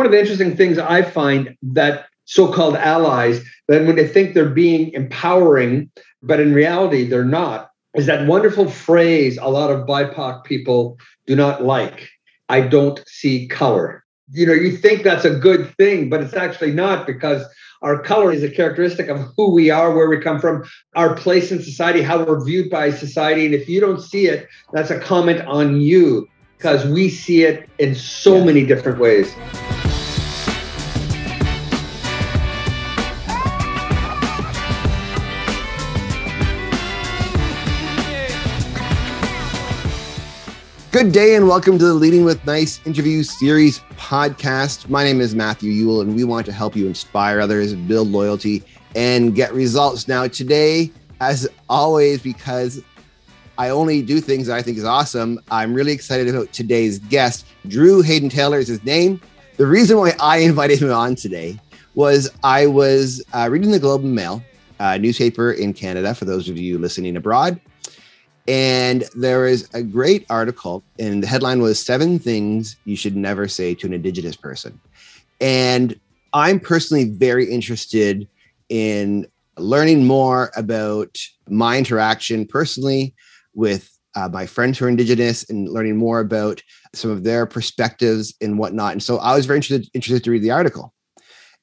one of the interesting things I find that so-called allies, then when they think they're being empowering, but in reality they're not, is that wonderful phrase a lot of BIPOC people do not like. I don't see color. You know, you think that's a good thing, but it's actually not because our color is a characteristic of who we are, where we come from, our place in society, how we're viewed by society. And if you don't see it, that's a comment on you because we see it in so many different ways. Good day and welcome to the Leading with Nice interview series podcast. My name is Matthew Ewell and we want to help you inspire others, build loyalty, and get results. Now, today, as always, because I only do things I think is awesome, I'm really excited about today's guest. Drew Hayden Taylor is his name. The reason why I invited him on today was I was uh, reading the Globe and Mail, uh, newspaper in Canada, for those of you listening abroad and there is a great article, and the headline was Seven Things You Should Never Say to an Indigenous Person. And I'm personally very interested in learning more about my interaction personally with uh, my friends who are Indigenous and learning more about some of their perspectives and whatnot. And so I was very interested, interested to read the article.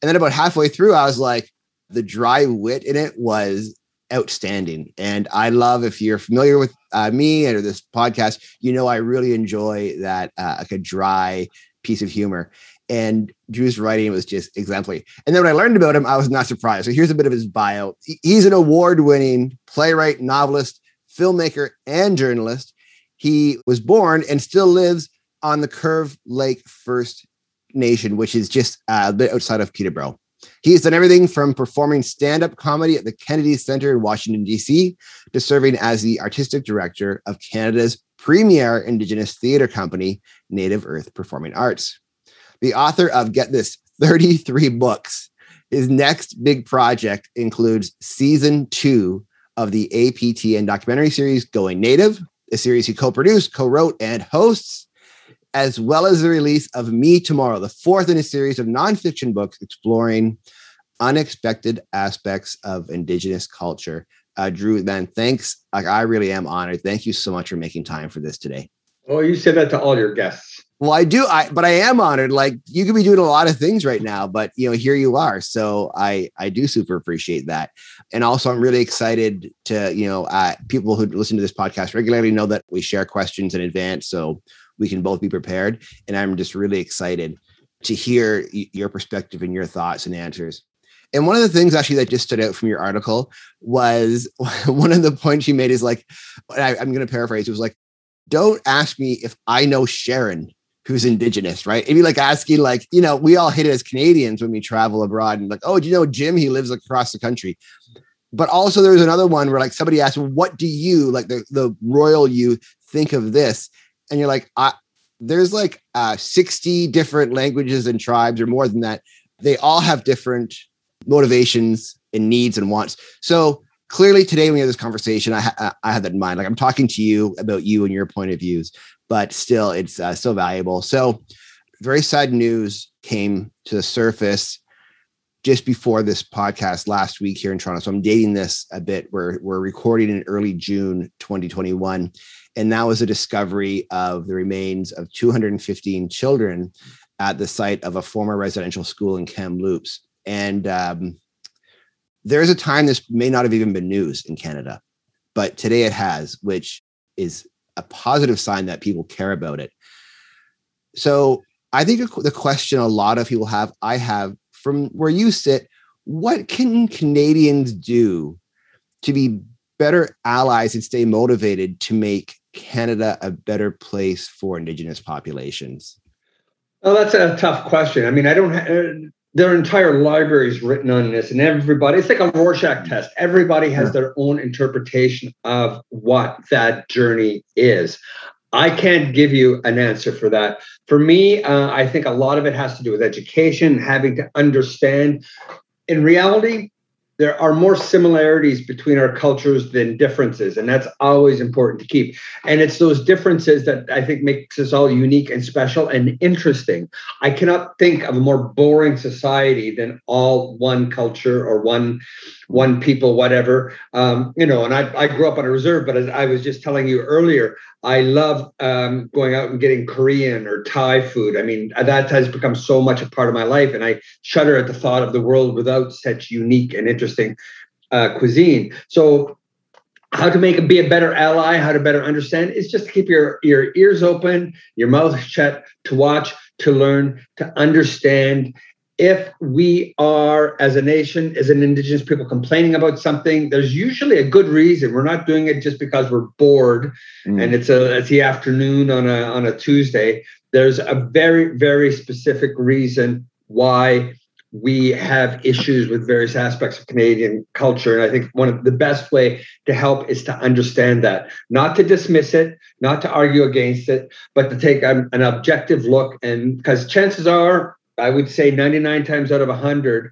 And then about halfway through, I was like, the dry wit in it was outstanding. And I love if you're familiar with uh, me or this podcast, you know I really enjoy that uh, like a dry piece of humor. And Drew's writing was just exemplary. And then when I learned about him, I was not surprised. So here's a bit of his bio. He's an award-winning playwright, novelist, filmmaker, and journalist. He was born and still lives on the Curve Lake First Nation, which is just a bit outside of Peterborough. He has done everything from performing stand up comedy at the Kennedy Center in Washington, D.C., to serving as the artistic director of Canada's premier Indigenous theater company, Native Earth Performing Arts. The author of, get this, 33 books. His next big project includes season two of the APTN documentary series Going Native, a series he co produced, co wrote, and hosts as well as the release of Me Tomorrow, the fourth in a series of nonfiction books exploring unexpected aspects of Indigenous culture. Uh, Drew, then thanks. Like, I really am honored. Thank you so much for making time for this today. Oh, you said that to all your guests. Well, I do, I but I am honored. Like you could be doing a lot of things right now, but you know, here you are. So I I do super appreciate that. And also I'm really excited to, you know, uh, people who listen to this podcast regularly know that we share questions in advance. So we can both be prepared. And I'm just really excited to hear your perspective and your thoughts and answers. And one of the things actually that just stood out from your article was one of the points you made is like, I, am going to paraphrase. It was like, don't ask me if I know Sharon, who's indigenous, right? It'd be like asking, like, you know, we all hit it as Canadians when we travel abroad and like, oh, do you know Jim? He lives across the country. But also there was another one where like somebody asked, well, what do you, like the, the royal you think of this? And you're like, I, there's like uh, 60 different languages and tribes or more than that. They all have different motivations and needs and wants. So clearly today when we have this conversation, I, ha- I have that in mind. Like I'm talking to you about you and your point of views, but still it's uh, still valuable. So very sad news came to the surface just before this podcast last week here in Toronto. So I'm dating this a bit. We're we're recording in early June 2021, and that was a discovery of the remains of 215 children at the site of a former residential school in Kamloops. And um, there's a time this may not have even been news in Canada, but today it has, which is a positive sign that people care about it. So I think the question a lot of people have, I have from where you sit, what can Canadians do to be better allies and stay motivated to make Canada a better place for Indigenous populations? Oh, that's a tough question. I mean, I don't. Uh, there are entire libraries written on this, and everybody. It's like a Rorschach test. Everybody has their own interpretation of what that journey is. I can't give you an answer for that. For me, uh, I think a lot of it has to do with education, having to understand. In reality, there are more similarities between our cultures than differences and that's always important to keep. And it's those differences that i think makes us all unique and special and interesting. I cannot think of a more boring society than all one culture or one one people whatever. Um, you know and I, I grew up on a reserve but as i was just telling you earlier i love um, going out and getting korean or thai food. I mean that has become so much a part of my life and i shudder at the thought of the world without such unique and interesting uh, cuisine. So how to make it be a better ally how to better understand is just to keep your your ears open your mouth shut to watch to learn to understand. If we are as a nation as an indigenous people complaining about something there's usually a good reason. We're not doing it just because we're bored mm. and it's a it's the afternoon on a on a tuesday. There's a very very specific reason why we have issues with various aspects of Canadian culture. And I think one of the best way to help is to understand that, not to dismiss it, not to argue against it, but to take an, an objective look. And because chances are, I would say 99 times out of 100,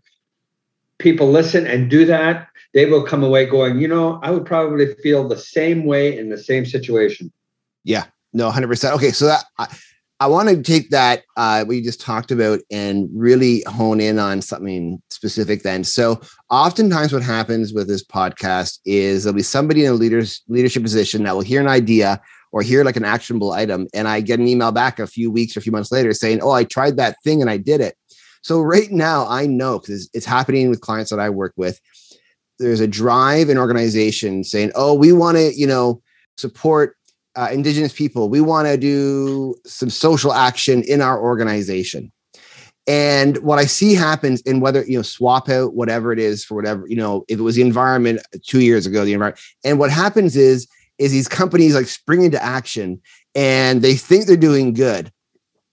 people listen and do that, they will come away going, you know, I would probably feel the same way in the same situation. Yeah, no, 100%. Okay, so that. I, I want to take that uh, you just talked about and really hone in on something specific. Then, so oftentimes, what happens with this podcast is there'll be somebody in a leaders leadership position that will hear an idea or hear like an actionable item, and I get an email back a few weeks or a few months later saying, "Oh, I tried that thing and I did it." So right now, I know because it's happening with clients that I work with. There's a drive in organization saying, "Oh, we want to, you know, support uh, indigenous people we want to do some social action in our organization. And what i see happens in whether you know swap out whatever it is for whatever you know if it was the environment two years ago the environment and what happens is is these companies like spring into action and they think they're doing good.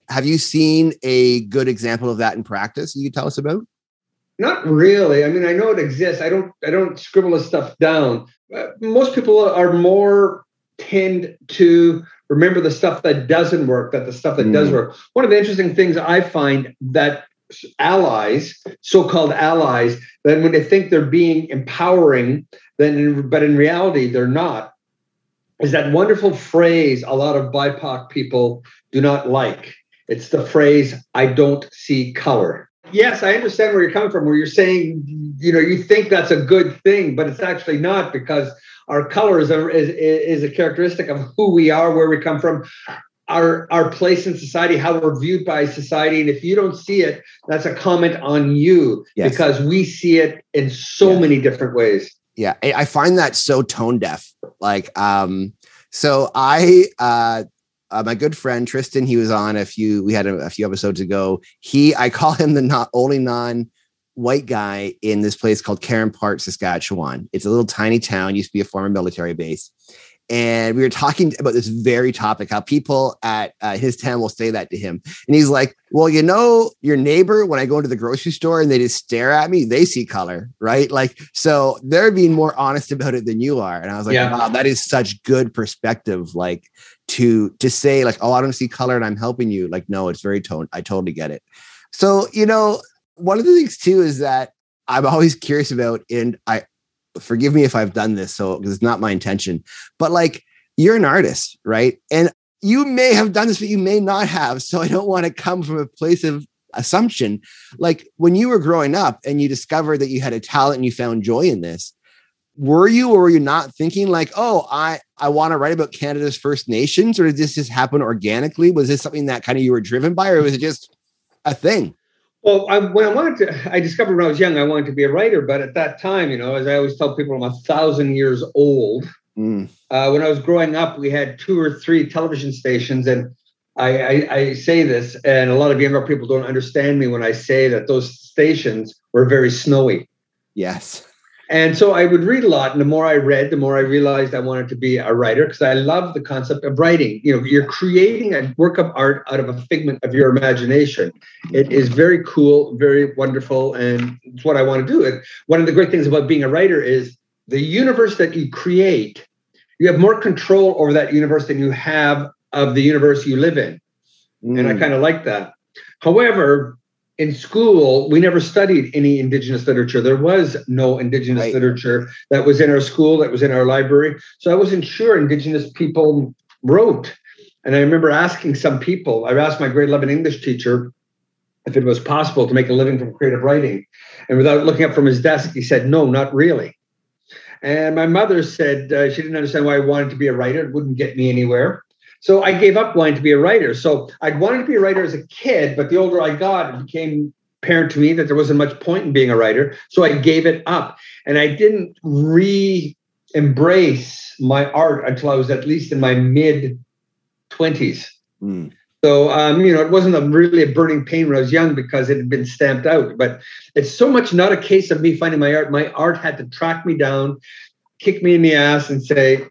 Have you seen a good example of that in practice you tell us about? Not really. I mean i know it exists. I don't i don't scribble this stuff down. Uh, most people are more tend to remember the stuff that doesn't work, that the stuff that mm. does work. One of the interesting things I find that allies, so-called allies, then when they think they're being empowering, then but in reality they're not, is that wonderful phrase a lot of BIPOC people do not like. It's the phrase, I don't see color. Yes, I understand where you're coming from, where you're saying, you know, you think that's a good thing, but it's actually not because our color is a, is, is a characteristic of who we are, where we come from, our our place in society, how we're viewed by society. And if you don't see it, that's a comment on you yes. because we see it in so many different ways. Yeah, I find that so tone deaf. Like, um, so I uh uh, my good friend Tristan, he was on a few. We had a, a, few episodes ago. He, I call him the not only non white guy in this place called Caron Park, Saskatchewan. It's a little tiny town, used to be a former military base. And we were talking about this very topic, how people at uh, his town will say that to him. And he's like, Well, you know, your neighbor, when I go into the grocery store and they just stare at me, they see color, right? Like, so they're being more honest about it than you are. And I was like, yeah. Wow, that is such good perspective. Like, to to say like oh i don't see color and i'm helping you like no it's very tone i totally get it so you know one of the things too is that I'm always curious about, and I forgive me if I've done this, so because it's not my intention, but like you're an artist, right? And you may have done this, but you may not have. So I don't want to come from a place of assumption. Like when you were growing up and you discovered that you had a talent and you found joy in this, were you or were you not thinking like, oh, I I want to write about Canada's First Nations, or did this just happen organically? Was this something that kind of you were driven by, or was it just a thing? Well, I, when I wanted to, I discovered when I was young, I wanted to be a writer. But at that time, you know, as I always tell people, I'm a thousand years old. Mm. Uh, when I was growing up, we had two or three television stations, and I, I, I, say this, and a lot of younger people don't understand me when I say that those stations were very snowy. Yes. And so I would read a lot. And the more I read, the more I realized I wanted to be a writer because I love the concept of writing. You know, you're creating a work of art out of a figment of your imagination. It is very cool, very wonderful, and it's what I want to do. And one of the great things about being a writer is the universe that you create, you have more control over that universe than you have of the universe you live in. Mm. And I mm. kind of like that. However, in school, we never studied any Indigenous literature. There was no Indigenous Right. literature that was in our school, that was in our library. So I wasn't sure Indigenous people wrote. And I remember asking some people, I asked my grade 11 English teacher if it was possible to make a living from creative writing. And without looking up from his desk, he said, no, not really. And my mother said uh, she didn't understand why I wanted to be a writer. It wouldn't get me anywhere. So I gave up wanting to be a writer. So I'd wanted to be a writer as a kid, but the older I got, it became apparent to me that there wasn't much point in being a writer. So I gave it up. And I didn't re embrace my art until I was at least in my mid 20s. Mm. So, um, you know, it wasn't a really a burning pain when I was young because it had been stamped out. But it's so much not a case of me finding my art. My art had to track me down, kick me in the ass, and say,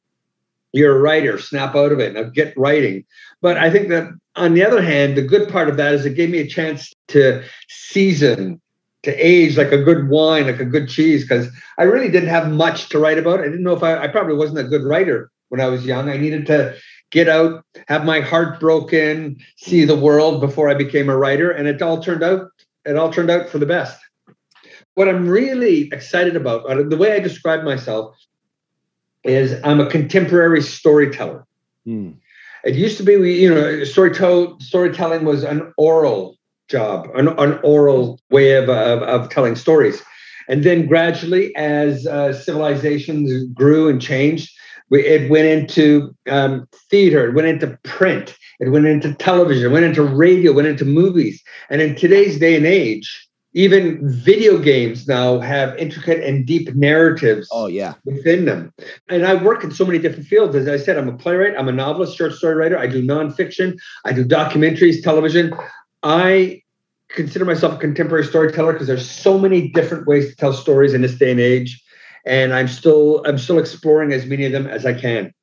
"You're a writer. Snap out of it. Now get writing." But I think that on the other hand, the good part of that is it gave me a chance to season, to age like a good wine, like a good cheese, because I really didn't have much to write about. I didn't know if I, I probably wasn't a good writer when I was young. I needed to get out, have my heart broken, see the world before I became a writer, and it all turned out it all turned out for the best. What I'm really excited about, the way I describe myself, is I'm a contemporary storyteller. Mm. It used to be, we, you know, storytelling storytelling was an oral job, an, an oral way of, of, of telling stories. And then gradually, as uh, civilizations grew and changed, we, it went into um, theater, it went into print, it went into television, it went into radio, it went into movies. And in today's day and age, even video games now have intricate and deep narratives Oh yeah. within them. And I work in so many different fields. As I said, I'm a playwright, I'm a novelist, short story writer, I do nonfiction, I do documentaries, television. I consider myself a contemporary storyteller because there's so many different ways to tell stories in this day and age. And I'm still I'm still exploring as many of them as I can.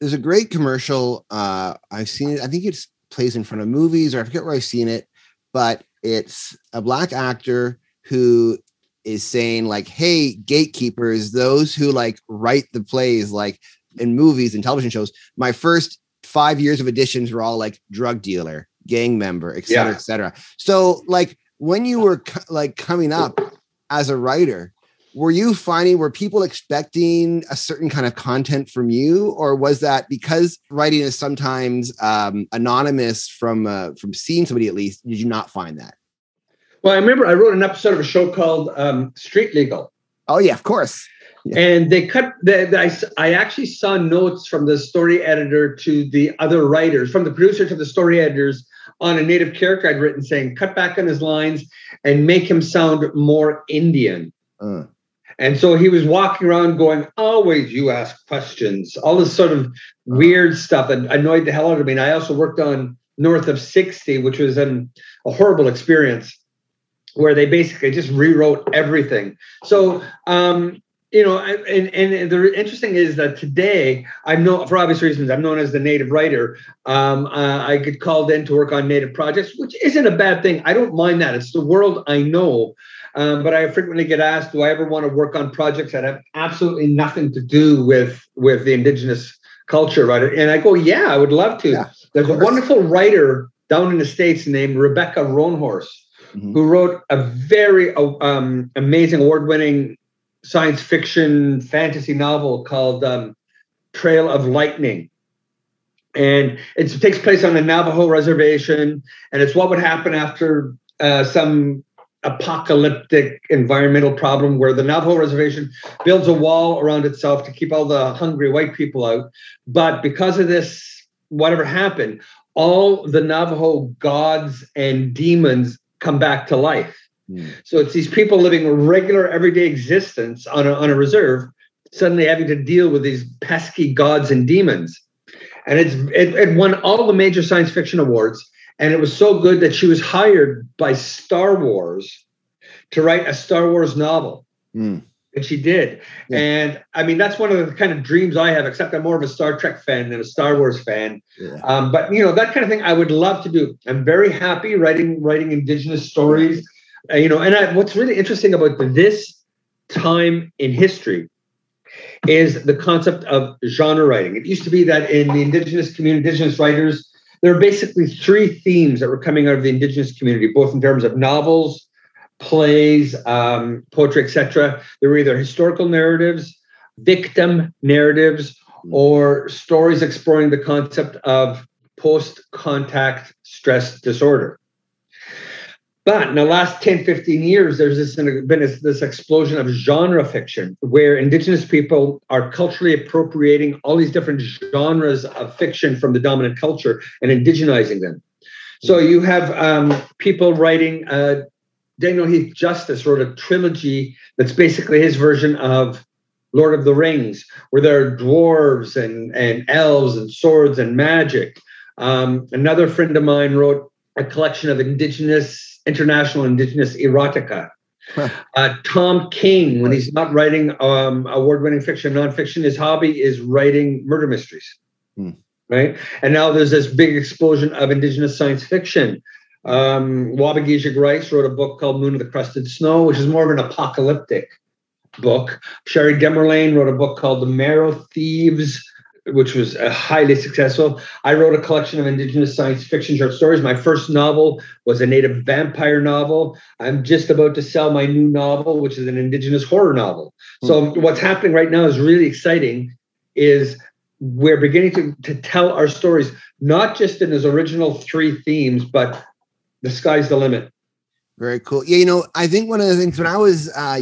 There's a great commercial. Uh, I've seen it. I think it's plays in front of movies, or I forget where I've seen it, but it's a black actor who is saying like, "Hey, gatekeepers, those who like write the plays, like in movies and television shows, my first five years of editions were all like drug dealer, gang member, etc cetera, Yeah. et cetera. So, like, when you were co- like coming up as a writer, were you finding were people expecting a certain kind of content from you or was that because writing is sometimes um, anonymous from uh, from seeing somebody at least did you not find that Well, I remember I wrote an episode of a show called um, Street Legal. oh yeah of course Yeah. And they cut. The, the, I, I actually saw notes from the story editor to the other writers, from the producer to the story editors, on a native character I'd written, saying, "Cut back on his lines and make him sound more Indian." Uh, And so he was walking around going, Always you ask questions, all this sort of weird stuff that annoyed the hell out of me. And I also worked on North of 60, which was an, a horrible experience where they basically just rewrote everything. So, um, you know, and, and the interesting is that today I'm known for obvious reasons. I'm known as the native writer. Um, uh, I get called in to work on native projects, which isn't a bad thing. I don't mind that. It's the world I know. Um, but I frequently get asked, do I ever want to work on projects that have absolutely nothing to do with with the indigenous culture, right? And I go, yeah, I would love to. Yeah, There's a wonderful writer down in the states named Rebecca Roanhorse mhm. who wrote a very um, amazing award-winning science fiction fantasy novel called um, Trail of Lightning. And it takes place on the Navajo reservation, and it's what would happen after uh, some apocalyptic environmental problem where the Navajo reservation builds a wall around itself to keep all the hungry white people out. But because of this, whatever happened, all the Navajo gods and demons come back to life. Mm. So it's these people living a regular everyday existence on a, on a reserve, suddenly having to deal with these pesky gods and demons. And it's it, it won all the major science fiction awards. And it was so good that she was hired by Star Wars to write a Star Wars novel. Mm. And she did. Yeah. And I mean, that's one of the kind of dreams I have, except I'm more of a Star Trek fan than a Star Wars fan. Yeah. Um, but you know, that kind of thing I would love to do. I'm very happy writing writing indigenous stories. Uh, you know, and I, what's really interesting about this time in history is the concept of genre writing. It used to be that in the indigenous community, indigenous writers, there are basically three themes that were coming out of the indigenous community, both in terms of novels, plays, um, poetry, etc. There were either historical narratives, victim narratives, or stories exploring the concept of post contact stress disorder. But in the last 10, 15 years, there's this, been this, this explosion of genre fiction where Indigenous people are culturally appropriating all these different genres of fiction from the dominant culture and indigenizing them. So you have um, people writing, uh, Daniel Heath Justice wrote a trilogy that's basically his version of Lord of the Rings, where there are dwarves and, and elves and swords and magic. Um, another friend of mine wrote a collection of indigenous, international indigenous erotica. Uh, Tom King, when he's not writing um, award-winning fiction, nonfiction, his hobby is writing murder mysteries. Hmm. Right, and now there's this big explosion of indigenous science fiction. Um, Waubgeshig Rice wrote a book called Moon of the Crusted Snow, which is more of an apocalyptic book. Cherie Dimaline wrote a book called The Marrow Thieves which was uh, highly successful. I wrote a collection of indigenous science fiction short stories. My first novel was a native vampire novel. I'm just about to sell my new novel, which is an indigenous horror novel. So mm-hmm. what's happening right now is really exciting. Is we're beginning to, to tell our stories not just in those original three themes, but the sky's the limit. Very cool. Yeah, you know, I think one of the things when I was uh,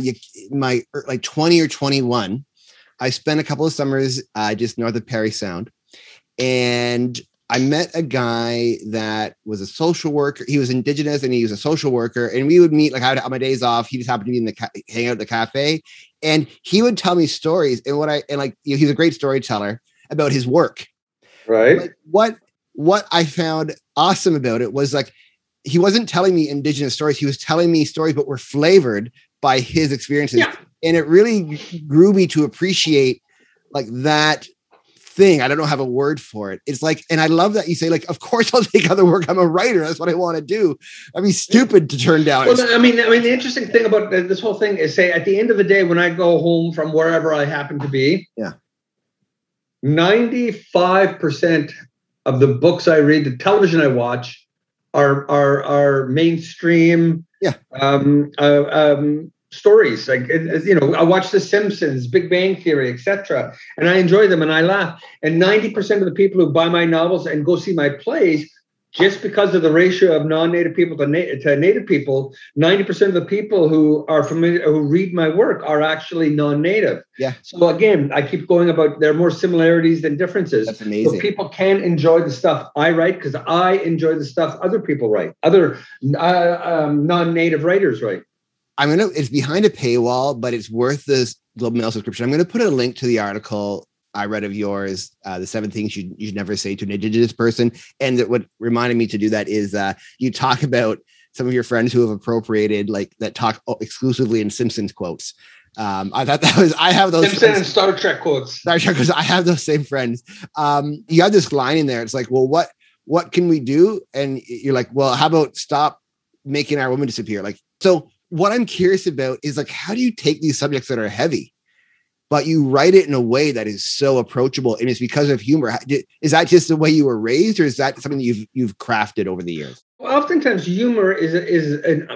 my er, like 20 or 21, I spent a couple of summers uh, just north of Parry Sound, and I met a guy that was a social worker. He was indigenous and he was a social worker. And we would meet like on my days off. He just happened to be in the ca- hang out at the cafe, and he would tell me stories. And what I and like you know, he's a great storyteller about his work. Right. Like, what what I found awesome about it was like he wasn't telling me indigenous stories. He was telling me stories, but were flavored by his experiences. Yeah and it really grew me to appreciate like that thing. I don't know have a word for it. It's like, and I love that you say, like, of course I'll take other work. I'm a writer. That's what I want to do. I'd be stupid to turn down. Well, I mean, I mean, the interesting thing about this whole thing is, say, at the end of the day, when I go home from wherever I happen to be, yeah, ninety-five percent of the books I read, the television I watch, are are are mainstream. Yeah. Um, uh, um, stories. Like you know i watch the simpsons big bang theory etc and i enjoy them and i laugh. And 90% of the people who buy my novels and go see my plays just because of the ratio of non-native people to, na- to native people 90% of the people who are familiar who read my work are actually non-native. Yeah. So again i keep going about there are more similarities than differences. That's amazing. so people can enjoy the stuff i write because i enjoy the stuff other people write other uh, um, non-native writers write I'm gonna. It's behind a paywall, but it's worth this Globe Mail subscription. I'm gonna put a link to the article I read of yours, uh, the seven things you you should never say to an indigenous person. And that what reminded me to do that is uh, you talk about some of your friends who have appropriated like that talk exclusively in Simpsons quotes. Um, I thought that was I have those Simpson friends, and Star Trek quotes. Star Trek because I have those same friends. Um, you have this line in there. It's like, well, what what can we do? And you're like, well, how about stop making our women disappear? Like, so what I'm curious about is like, how do you take these subjects that are heavy, but you write it in a way that is so approachable, and it's because of humor? Is that just the way you were raised, or is that something that you've you've crafted over the years? Well, oftentimes humor is is an,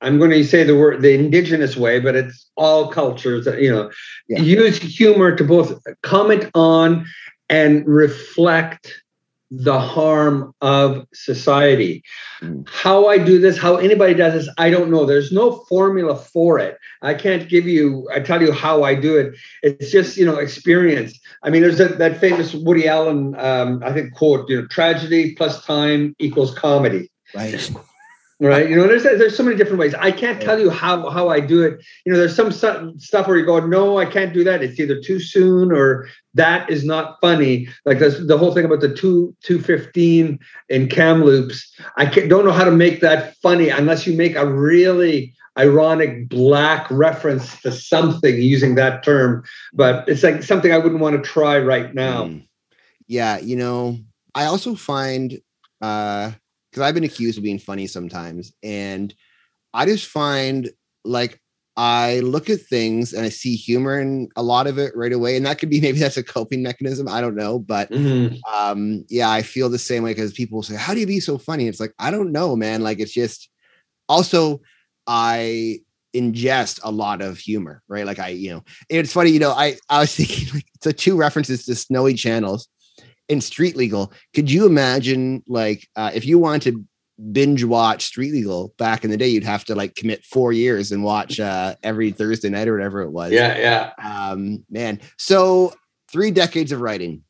I'm going to say the word the indigenous way, but it's all cultures. Uh, you know, yeah. use humor to both comment on and reflect the harm of society. Mm. How I do this, how anybody does this, I don't know. There's no formula for it. I can't give you, I tell you how I do it. It's just, you know, experience. I mean, there's a, that famous Woody Allen, um, I think, quote, you know, tragedy plus time equals comedy. Right right? You know there's there's so many different ways. I can't tell you how how i do it. You know there's some stuff where you go no i can't do that. It's either too soon or that is not funny. Like this, the whole thing about the two 215 in Kamloops i don't know how to make that funny unless you make a really ironic black reference to something using that term. But it's like something i wouldn't want to try right now. Mm. yeah you know i also find uh because I've been accused of being funny sometimes, and I just find like I look at things and I see humor in a lot of it right away. And that could be maybe that's a coping mechanism. I don't know. But mm-hmm. um, yeah, I feel the same way because people say, How do you be so funny? It's like, I don't know, man. Like it's just also I ingest a lot of humor, right? Like I, you know, it's funny, you know, I I was thinking like so two references to snowy channels in street legal. Could you imagine like uh, if you wanted to binge watch Street Legal back in the day, you'd have to like commit four years and watch uh, every Thursday night or whatever it was. Yeah, yeah. Um, man, so three decades of writing.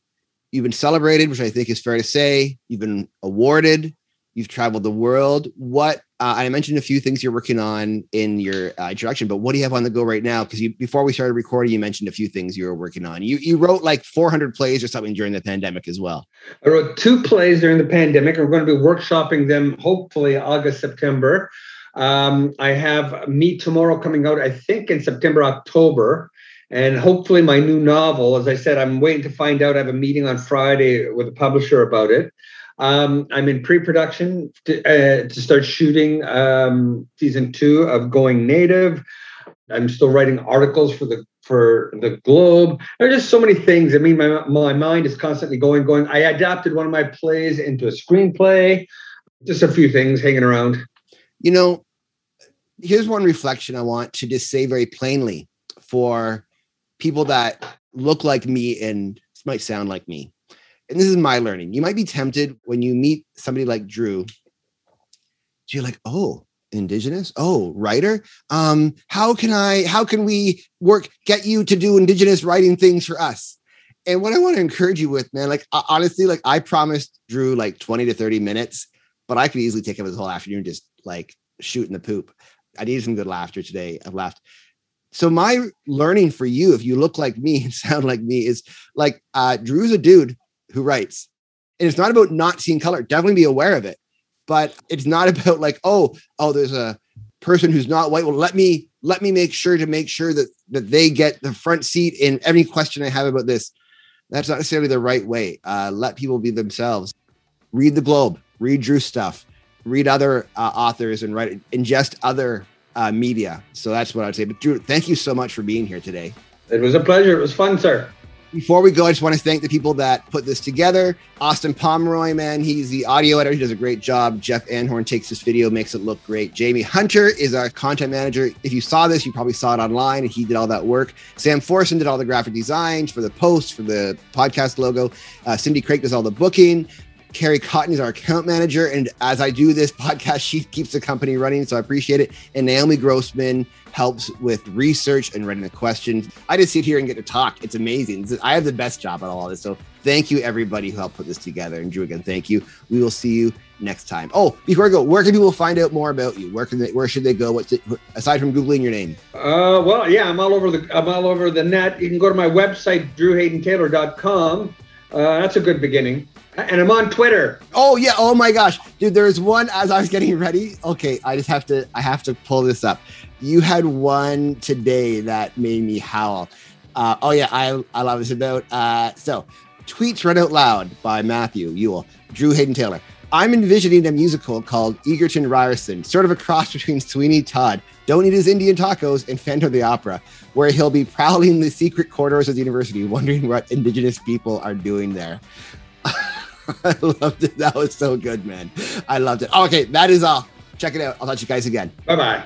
You've been celebrated, which I think is fair to say. You've been awarded. You've traveled the world. What uh, I mentioned a few things you're working on in your uh, introduction, but what do you have on the go right now? Because before we started recording, you mentioned a few things you were working on. You you wrote like 400 plays or something during the pandemic as well. I wrote two plays during the pandemic. We're going to be workshopping them hopefully August September. Um, I have Me Tomorrow coming out, I think in September October. And hopefully, my new novel, as I said, I'm waiting to find out. I have a meeting on Friday with a publisher about it. Um, I'm in pre-production to, uh, to start shooting um, season two of Going Native. I'm still writing articles for the for the Globe. There are just so many things. I mean, my my mind is constantly going, going. I adapted one of my plays into a screenplay. Just a few things hanging around. You know, here's one reflection I want to just say very plainly for people that look like me and might sound like me and this is my learning. You might be tempted when you meet somebody like Drew. You're like, oh, indigenous oh writer um how can i how can we work get you to do indigenous writing things for us and what i want to encourage you with man like honestly like i promised drew like 20 to 30 minutes but i could easily take up his whole afternoon just like shooting the poop i needed some good laughter today i've laughed so my learning for you if you look like me and sound like me is like uh drew's a dude who writes. And it's not about not seeing color. Definitely be aware of it. But it's not about like, oh, oh, there's a person who's not white. Well, let me let me make sure to make sure that that they get the front seat in any question I have about this. That's not necessarily the right way. Uh, let people be themselves. Read the Globe. Read Drew stuff. Read other uh, authors and write ingest other uh, media. So that's what I'd say. But Drew, thank you so much for being here today. It was a pleasure. It was fun, sir. Before we go, I just want to thank the people that put this together. Austin Pomeroy, man, he's the audio editor. He does a great job. Jeff Anhorn takes this video, makes it look great. Jamie Hunter is our content manager. If you saw this, you probably saw it online, and he did all that work. Sam Forson did all the graphic designs for the post, for the podcast logo. Uh, Cindy Craig does all the booking. Carrie Cotton is our account manager. And as I do this podcast, she keeps the company running. So I appreciate it. And Naomi Grossman helps with research and writing the questions. I just sit here and get to talk. It's amazing. I have the best job at all of this. So thank you, everybody who helped put this together. And Drew, again, thank you. We will see you next time. Oh, before I go, where can people find out more about you? Where can they, where should they go? What's it, aside from googling your name? Uh, well, yeah, I'm all over the I'm all over the net. You can go to my website, drewhaydentaylor.com. Uh, that's a good beginning and I'm on Twitter. Oh yeah. Oh my gosh, dude. There's one as I was getting ready. Okay, I just have to. I have to pull this up. You had one today that made me howl. Uh, oh yeah, I I love this about. Uh, so, tweets read out loud by Matthew Ewell, Drew Hayden Taylor. I'm envisioning a musical called Egerton Ryerson, sort of a cross between Sweeney Todd, Don't Eat His Indian Tacos, and Phantom the Opera, where he'll be prowling the secret corridors of the university, wondering what indigenous people are doing there. I loved it. That was so good, man. I loved it. Okay, that is all. Check it out. I'll touch you guys again. Bye bye.